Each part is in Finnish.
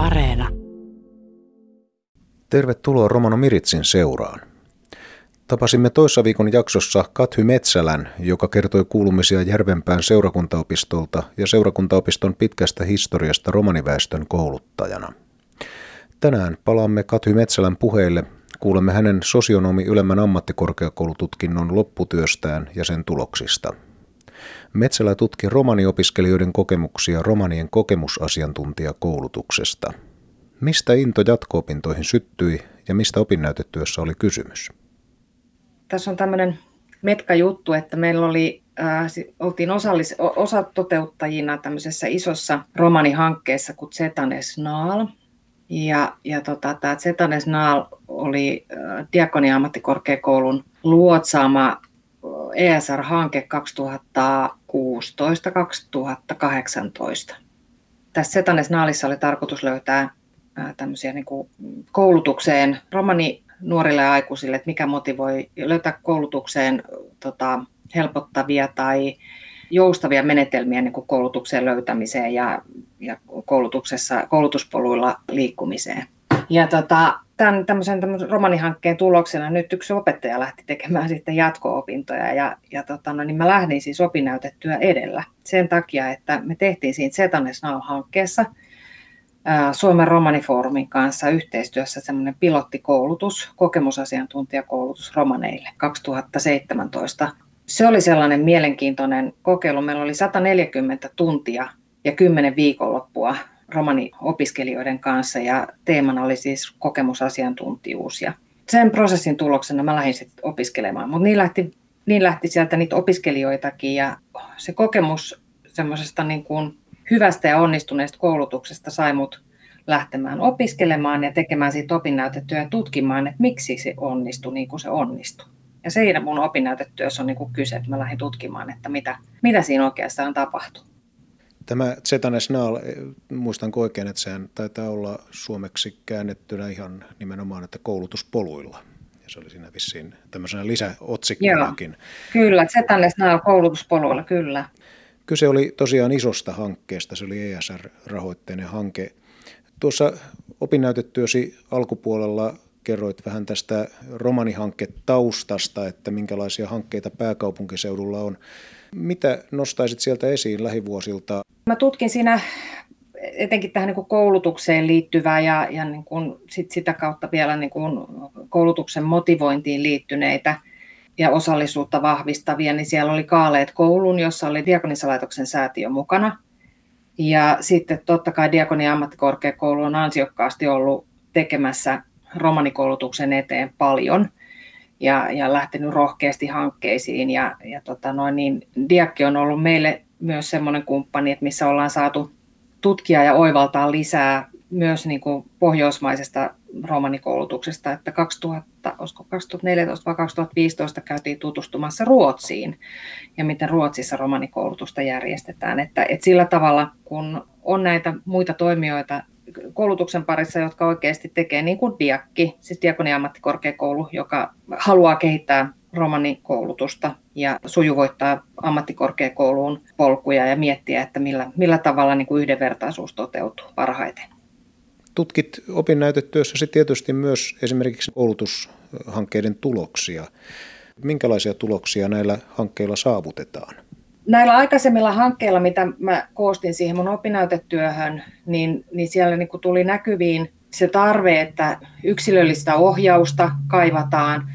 Areena. Tervetuloa Romano Miritsin seuraan. Tapasimme toissa viikon jaksossa Kathy Metsälän, joka kertoi kuulumisia Järvenpään seurakuntaopistolta ja seurakuntaopiston pitkästä historiasta romaniväestön kouluttajana. Tänään palaamme Kathy Metsälän puheille. Kuulemme hänen sosionomi ylemmän ammattikorkeakoulututkinnon lopputyöstään ja sen tuloksista. Metsälä tutki romaniopiskelijoiden kokemuksia romanien kokemusasiantuntijakoulutuksesta. Mistä into jatko-opintoihin syttyi ja mistä opinnäytetyössä oli kysymys? Tässä on tämmöinen metka-juttu, että meillä oli, äh, oltiin osallis, osa toteuttajina tämmöisessä isossa romanihankkeessa kuin Zetanes Naal. Ja, ja tota, tämä Zetanes Naal oli äh, Diakonia ammattikorkeakoulun luotsaama ESR-hanke 2016-2018. Tässä Setanes Naalissa oli tarkoitus löytää tämmöisiä niin kuin koulutukseen romani nuorille aikuisille, että mikä motivoi löytää koulutukseen tota, helpottavia tai joustavia menetelmiä niin kuin koulutuksen löytämiseen ja, ja koulutuksessa, koulutuspoluilla liikkumiseen. Ja tota, tämän tämmöisen, tämmöisen romanihankkeen tuloksena nyt yksi opettaja lähti tekemään sitten jatko-opintoja ja, ja tota, no, niin mä lähdin siis opinäytettyä edellä sen takia, että me tehtiin siinä Zetanes Now-hankkeessa Suomen romanifoorumin kanssa yhteistyössä semmoinen pilottikoulutus, kokemusasiantuntijakoulutus romaneille 2017. Se oli sellainen mielenkiintoinen kokeilu. Meillä oli 140 tuntia ja 10 viikonloppua romani-opiskelijoiden kanssa ja teemana oli siis kokemusasiantuntijuus. Ja sen prosessin tuloksena mä lähdin sitten opiskelemaan, mutta niin lähti, niin lähti sieltä niitä opiskelijoitakin ja se kokemus semmoisesta niin kuin hyvästä ja onnistuneesta koulutuksesta sai mut lähtemään opiskelemaan ja tekemään siitä opinnäytetyöä ja tutkimaan, että miksi se onnistui niin kuin se onnistui. Ja siinä mun opinnäytetyössä on niin kuin kyse, että mä lähdin tutkimaan, että mitä, mitä siinä oikeastaan tapahtui. Tämä Zetanes Naal, eh, muistan oikein, että sehän taitaa olla suomeksi käännettynä ihan nimenomaan, että koulutuspoluilla. Ja se oli siinä vissiin tämmöisenä lisäotsikkonakin. Kyllä, Zetanes Naal koulutuspoluilla, kyllä. Kyse oli tosiaan isosta hankkeesta, se oli ESR-rahoitteinen hanke. Tuossa opinnäytetyösi alkupuolella kerroit vähän tästä romanihanketaustasta, että minkälaisia hankkeita pääkaupunkiseudulla on. Mitä nostaisit sieltä esiin lähivuosilta? Mä tutkin siinä etenkin tähän niin koulutukseen liittyvää ja, ja niin kuin sit sitä kautta vielä niin kuin koulutuksen motivointiin liittyneitä ja osallisuutta vahvistavia, niin siellä oli Kaaleet koulun, jossa oli Diakonisalaitoksen säätiö mukana. Ja sitten totta kai Diakonia ammattikorkeakoulu on ansiokkaasti ollut tekemässä romanikoulutuksen eteen paljon – ja, ja lähtenyt rohkeasti hankkeisiin. Ja, ja tota noin, niin Diakki on ollut meille myös semmoinen kumppani, että missä ollaan saatu tutkia ja oivaltaa lisää myös niin kuin pohjoismaisesta romanikoulutuksesta, että 2000, 2014 vai 2015 käytiin tutustumassa Ruotsiin ja miten Ruotsissa romanikoulutusta järjestetään. Että, että sillä tavalla, kun on näitä muita toimijoita koulutuksen parissa, jotka oikeasti tekee niin kuin Diakki, siis Diakonia ammattikorkeakoulu, joka haluaa kehittää romanikoulutusta ja sujuvoittaa ammattikorkeakouluun polkuja ja miettiä, että millä, millä tavalla niin kuin yhdenvertaisuus toteutuu parhaiten. Tutkit opinnäytetyössäsi tietysti myös esimerkiksi koulutushankkeiden tuloksia. Minkälaisia tuloksia näillä hankkeilla saavutetaan? Näillä aikaisemmilla hankkeilla, mitä mä koostin siihen mun opinnäytetyöhön, niin, niin siellä niin kuin tuli näkyviin se tarve, että yksilöllistä ohjausta kaivataan,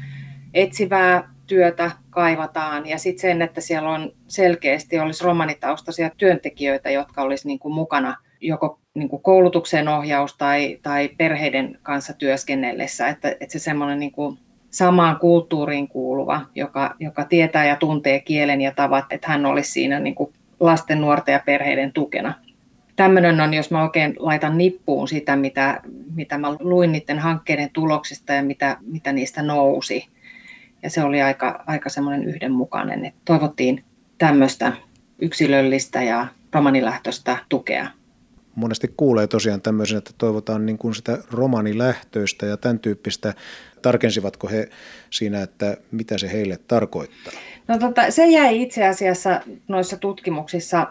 etsivää työtä kaivataan ja sitten sen, että siellä on selkeästi olisi romanitaustaisia työntekijöitä, jotka olisi niin kuin mukana joko niin kuin koulutuksen ohjaus tai, tai perheiden kanssa työskennellessä, että, että se semmoinen niin samaan kulttuuriin kuuluva, joka, joka tietää ja tuntee kielen ja tavat, että hän olisi siinä niin kuin lasten, nuorten ja perheiden tukena. Tämmöinen on, jos mä oikein laitan nippuun sitä, mitä, mitä mä luin niiden hankkeiden tuloksista ja mitä, mitä niistä nousi. Ja se oli aika, aika semmoinen yhdenmukainen, että toivottiin tämmöistä yksilöllistä ja romanilähtöistä tukea monesti kuulee tosiaan tämmöisen, että toivotaan niin kuin sitä romanilähtöistä ja tämän tyyppistä. Tarkensivatko he siinä, että mitä se heille tarkoittaa? No tota, se jäi itse asiassa noissa tutkimuksissa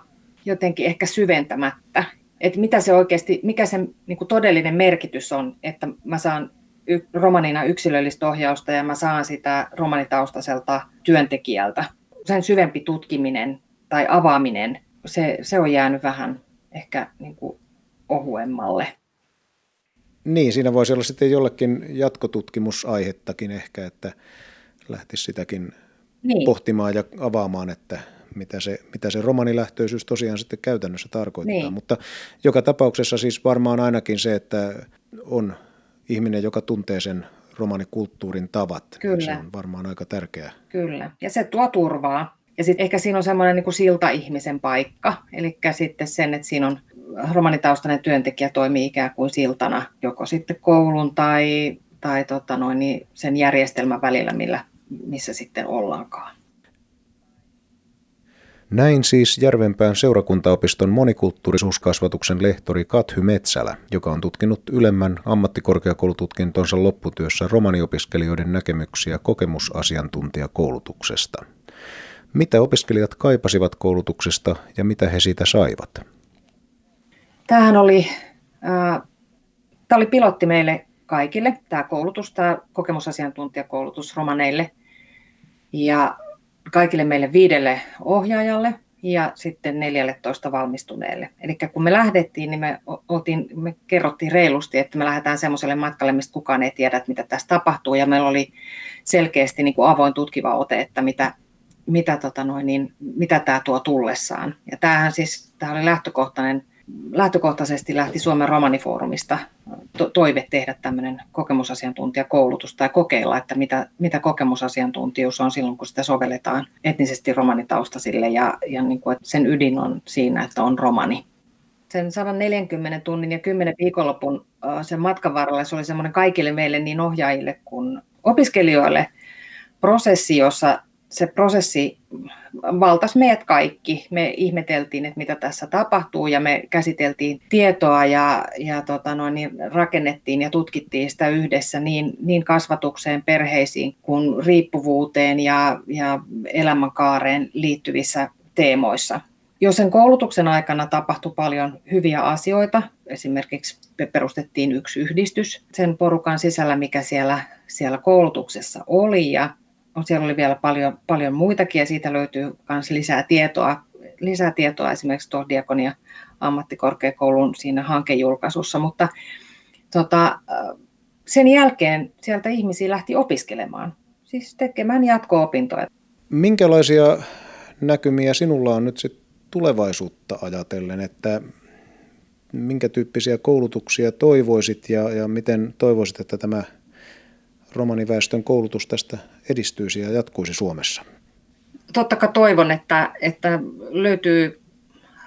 jotenkin ehkä syventämättä. että mitä se oikeasti, mikä se niin kuin todellinen merkitys on, että mä saan y- romanina yksilöllistä ohjausta ja mä saan sitä romanitaustaiselta työntekijältä. Sen syvempi tutkiminen tai avaaminen, se, se on jäänyt vähän ehkä niin kuin ohuemmalle. Niin, siinä voisi olla sitten jollekin jatkotutkimusaihettakin ehkä, että lähtisi sitäkin niin. pohtimaan ja avaamaan, että mitä se, mitä se romanilähtöisyys tosiaan sitten käytännössä tarkoittaa. Niin. Mutta joka tapauksessa siis varmaan ainakin se, että on ihminen, joka tuntee sen romanikulttuurin tavat. Kyllä. Se on varmaan aika tärkeää. Kyllä, ja se tuo turvaa. Ja sitten ehkä siinä on semmoinen niin silta-ihmisen paikka, eli sitten sen, että siinä on romanitaustainen työntekijä toimii ikään kuin siltana joko sitten koulun tai, tai tota noin, niin sen järjestelmän välillä, millä, missä sitten ollaankaan. Näin siis Järvenpään seurakuntaopiston monikulttuurisuuskasvatuksen lehtori Kathy Metsälä, joka on tutkinut ylemmän ammattikorkeakoulututkintonsa lopputyössä romaniopiskelijoiden näkemyksiä kokemusasiantuntijakoulutuksesta. Mitä opiskelijat kaipasivat koulutuksesta ja mitä he siitä saivat? Tämähän oli, äh, tämä oli pilotti meille kaikille, tämä koulutus, tämä kokemusasiantuntijakoulutus romaneille. Ja kaikille meille viidelle ohjaajalle ja sitten 14 valmistuneelle. Eli kun me lähdettiin, niin me, oltiin, me kerrottiin reilusti, että me lähdetään semmoiselle matkalle, mistä kukaan ei tiedä, että mitä tässä tapahtuu. Ja meillä oli selkeästi niin kuin avoin tutkiva ote, että mitä, mitä, tota noin, niin, mitä tämä tuo tullessaan. Ja tämähän siis, tämä oli lähtökohtainen lähtökohtaisesti lähti Suomen romanifoorumista to- toive tehdä tämmöinen kokemusasiantuntijakoulutus tai kokeilla, että mitä, mitä kokemusasiantuntijuus on silloin, kun sitä sovelletaan etnisesti romanitaustaisille ja, ja niin kuin, että sen ydin on siinä, että on romani. Sen 140 tunnin ja 10 viikonlopun sen matkan varrella se oli semmoinen kaikille meille niin ohjaajille kuin opiskelijoille prosessi, jossa se prosessi valtas meidät kaikki. Me ihmeteltiin, että mitä tässä tapahtuu ja me käsiteltiin tietoa ja, ja tota noin, niin rakennettiin ja tutkittiin sitä yhdessä niin, niin kasvatukseen, perheisiin kuin riippuvuuteen ja, ja elämänkaareen liittyvissä teemoissa. Jo sen koulutuksen aikana tapahtui paljon hyviä asioita. Esimerkiksi me perustettiin yksi yhdistys sen porukan sisällä, mikä siellä, siellä koulutuksessa oli. Ja siellä oli vielä paljon, paljon muitakin ja siitä löytyy myös lisää tietoa, lisää tietoa esimerkiksi tuolla Diakonia ammattikorkeakoulun siinä hankejulkaisussa, mutta tota, sen jälkeen sieltä ihmisiä lähti opiskelemaan, siis tekemään jatko-opintoja. Minkälaisia näkymiä sinulla on nyt sit tulevaisuutta ajatellen, että minkä tyyppisiä koulutuksia toivoisit ja, ja miten toivoisit, että tämä romaniväestön koulutus tästä edistyisi ja jatkuisi Suomessa? Totta kai toivon, että, että löytyy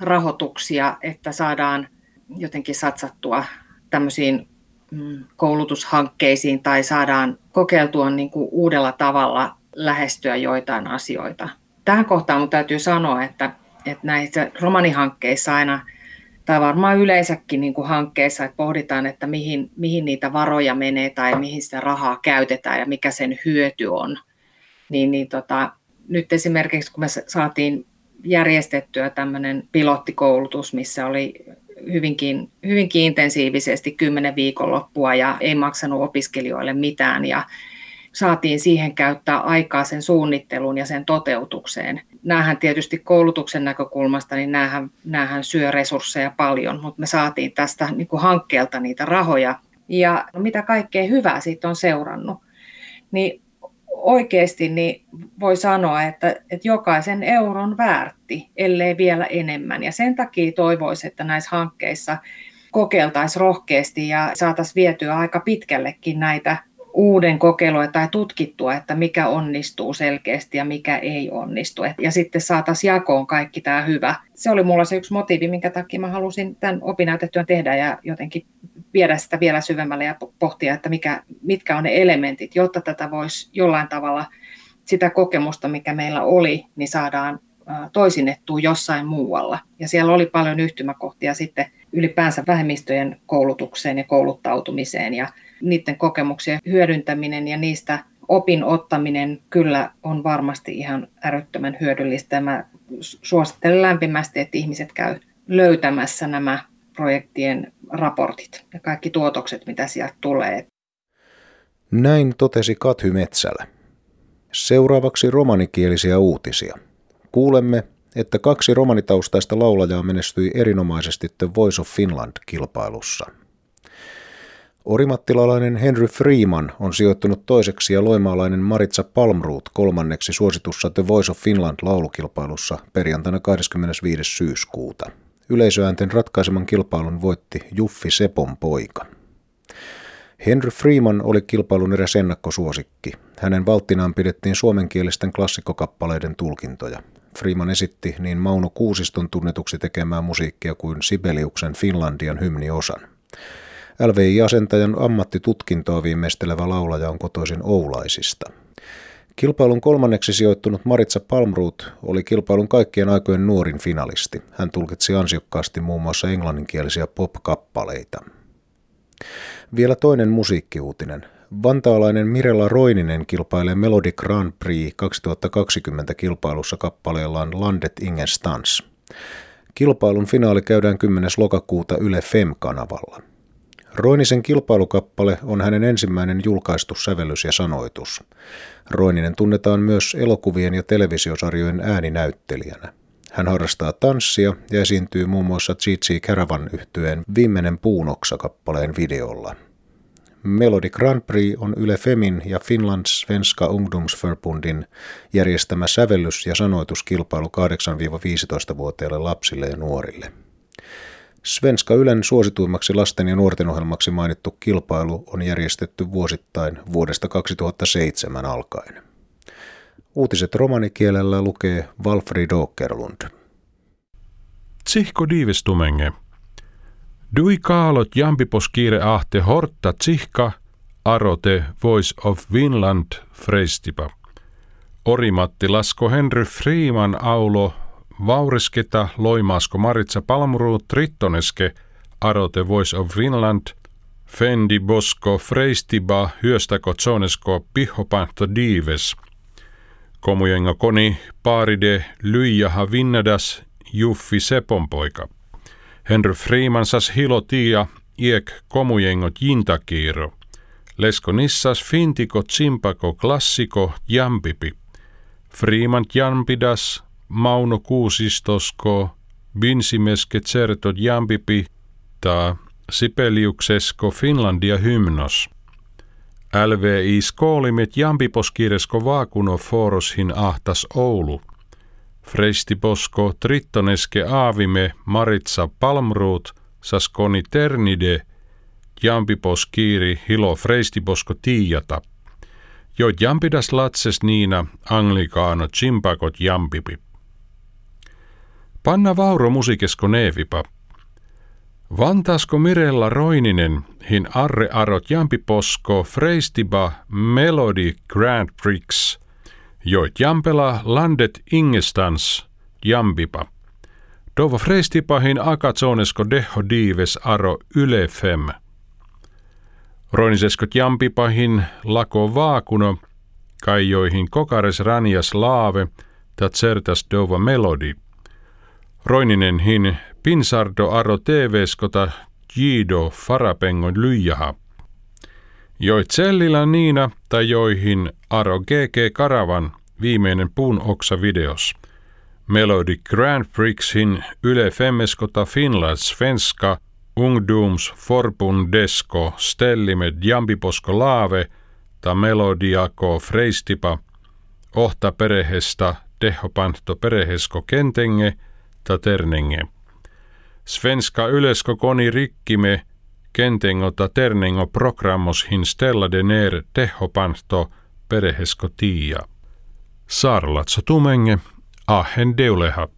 rahoituksia, että saadaan jotenkin satsattua tämmöisiin mm, koulutushankkeisiin tai saadaan kokeiltua niin kuin uudella tavalla lähestyä joitain asioita. Tähän kohtaan mun täytyy sanoa, että, että näissä romanihankkeissa aina – tai varmaan yleensäkin niin kuin hankkeissa, että pohditaan, että mihin, mihin niitä varoja menee tai mihin sitä rahaa käytetään ja mikä sen hyöty on. Niin, niin tota, nyt esimerkiksi kun me saatiin järjestettyä tämmöinen pilottikoulutus, missä oli hyvinkin, hyvinkin intensiivisesti kymmenen viikonloppua ja ei maksanut opiskelijoille mitään ja saatiin siihen käyttää aikaa sen suunnitteluun ja sen toteutukseen. Nämähän tietysti koulutuksen näkökulmasta, niin näähän, näähän syö resursseja paljon, mutta me saatiin tästä niin kuin hankkeelta niitä rahoja. Ja mitä kaikkea hyvää siitä on seurannut, niin oikeasti niin voi sanoa, että, että jokaisen euron väärti, ellei vielä enemmän. Ja sen takia toivoisin, että näissä hankkeissa kokeiltaisiin rohkeasti ja saataisiin vietyä aika pitkällekin näitä uuden kokeilua tai tutkittua, että mikä onnistuu selkeästi ja mikä ei onnistu. Ja sitten saataisiin jakoon kaikki tämä hyvä. Se oli mulla se yksi motiivi, minkä takia mä halusin tämän opinnäytetyön tehdä ja jotenkin viedä sitä vielä syvemmälle ja pohtia, että mikä, mitkä on ne elementit, jotta tätä voisi jollain tavalla sitä kokemusta, mikä meillä oli, niin saadaan toisinnettua jossain muualla. Ja siellä oli paljon yhtymäkohtia sitten ylipäänsä vähemmistöjen koulutukseen ja kouluttautumiseen ja niiden kokemuksien hyödyntäminen ja niistä opin ottaminen kyllä on varmasti ihan älyttömän hyödyllistä. Mä suosittelen lämpimästi, että ihmiset käy löytämässä nämä projektien raportit ja kaikki tuotokset, mitä sieltä tulee. Näin totesi Kathy Metsälä. Seuraavaksi romanikielisiä uutisia. Kuulemme, että kaksi romanitaustaista laulajaa menestyi erinomaisesti The Voice of Finland-kilpailussa. Orimattilalainen Henry Freeman on sijoittunut toiseksi ja loimaalainen Maritsa Palmroot kolmanneksi suositussa The Voice of Finland laulukilpailussa perjantaina 25. syyskuuta. Yleisöäänten ratkaiseman kilpailun voitti Juffi Sepon poika. Henry Freeman oli kilpailun eräs ennakkosuosikki. Hänen valttinaan pidettiin suomenkielisten klassikkokappaleiden tulkintoja. Freeman esitti niin Mauno Kuusiston tunnetuksi tekemää musiikkia kuin Sibeliuksen Finlandian hymniosan. LVI-asentajan ammattitutkintoa viimeistelevä laulaja on kotoisin Oulaisista. Kilpailun kolmanneksi sijoittunut Maritsa Palmroot oli kilpailun kaikkien aikojen nuorin finalisti. Hän tulkitsi ansiokkaasti muun muassa englanninkielisiä pop-kappaleita. Vielä toinen musiikkiuutinen. Vantaalainen Mirella Roininen kilpailee Melody Grand Prix 2020 kilpailussa kappaleellaan Landet Ingenstans. Kilpailun finaali käydään 10. lokakuuta Yle Fem-kanavalla. Roinisen kilpailukappale on hänen ensimmäinen julkaistu sävellys ja sanoitus. Roininen tunnetaan myös elokuvien ja televisiosarjojen ääninäyttelijänä. Hän harrastaa tanssia ja esiintyy muun muassa Gigi Caravan yhtyeen Viimeinen puunoksa-kappaleen videolla. Melody Grand Prix on Yle Femin ja Finland Svenska Ungdomsförbundin järjestämä sävellys- ja sanoituskilpailu 8-15-vuotiaille lapsille ja nuorille. Svenska Ylen suosituimmaksi lasten ja nuorten ohjelmaksi mainittu kilpailu on järjestetty vuosittain vuodesta 2007 alkaen. Uutiset romanikielellä lukee Walfrid Åkerlund. Tsihko diivestumenge. Dui kaalot jampiposkiire ahte hortta tsihka arote Voice of Finland freistipa. Orimatti lasko Henry Freeman aulo Vaurisketa loimaasko Maritsa Palmuru Trittoneske arote Voice of Finland Fendi Bosko Freistiba hyöstäko tsonesko pihopahto diives. Komujenga koni paaride lyijäha vinnadas Juffi Sepon poika. Henry Freeman sas hilotia iek komujengot jintakiiro. Lesko nissas fintiko tsimpako klassiko jampipi. Freeman jampidas Mauno Kuusistosko, Binsimeske certot jampipi, ta Sipeliuksesko Finlandia hymnos. LVI skoolimet jampiposkiresko vaakuno foroshin ahtas Oulu. Freistiposko trittoneske aavime Maritsa Palmruut saskoni ternide jampiposkiiri hilo freistiposko tiijata. Jo jampidas latses niina anglikaano chimpakot jampipi. Panna Vauro musikesko neevipa. Vantaasko Mirella Roininen hin arre arot jampiposko freistiba Melody Grand Prix, joit jampela landet ingestans jampipa. Dova freistipahin akatsonesko deho diives aro ylefem. Roiniseskot jampipahin lako vaakuno, kaijoihin kokares ranias laave, ta certas dova melodi – Roininen hin pinsardo aro TV-skota Gido farapengon lyijäha. Joit sellillä niina tai joihin aro GG Karavan viimeinen puun oksa videos. Melody Grand Prixin Yle Femmeskota Finland Svenska Ungdoms Forbundesko Stellimed Jampiposko Laave ta Melodiako Freistipa Ohta perehesta Tehopanto perehesko Kentenge – ternenge. Svenska koni rikkime kentengota ternengo programos hin stella de ner tehopanto perehesko tiia. Saarlatso tumenge, ahen deuleha.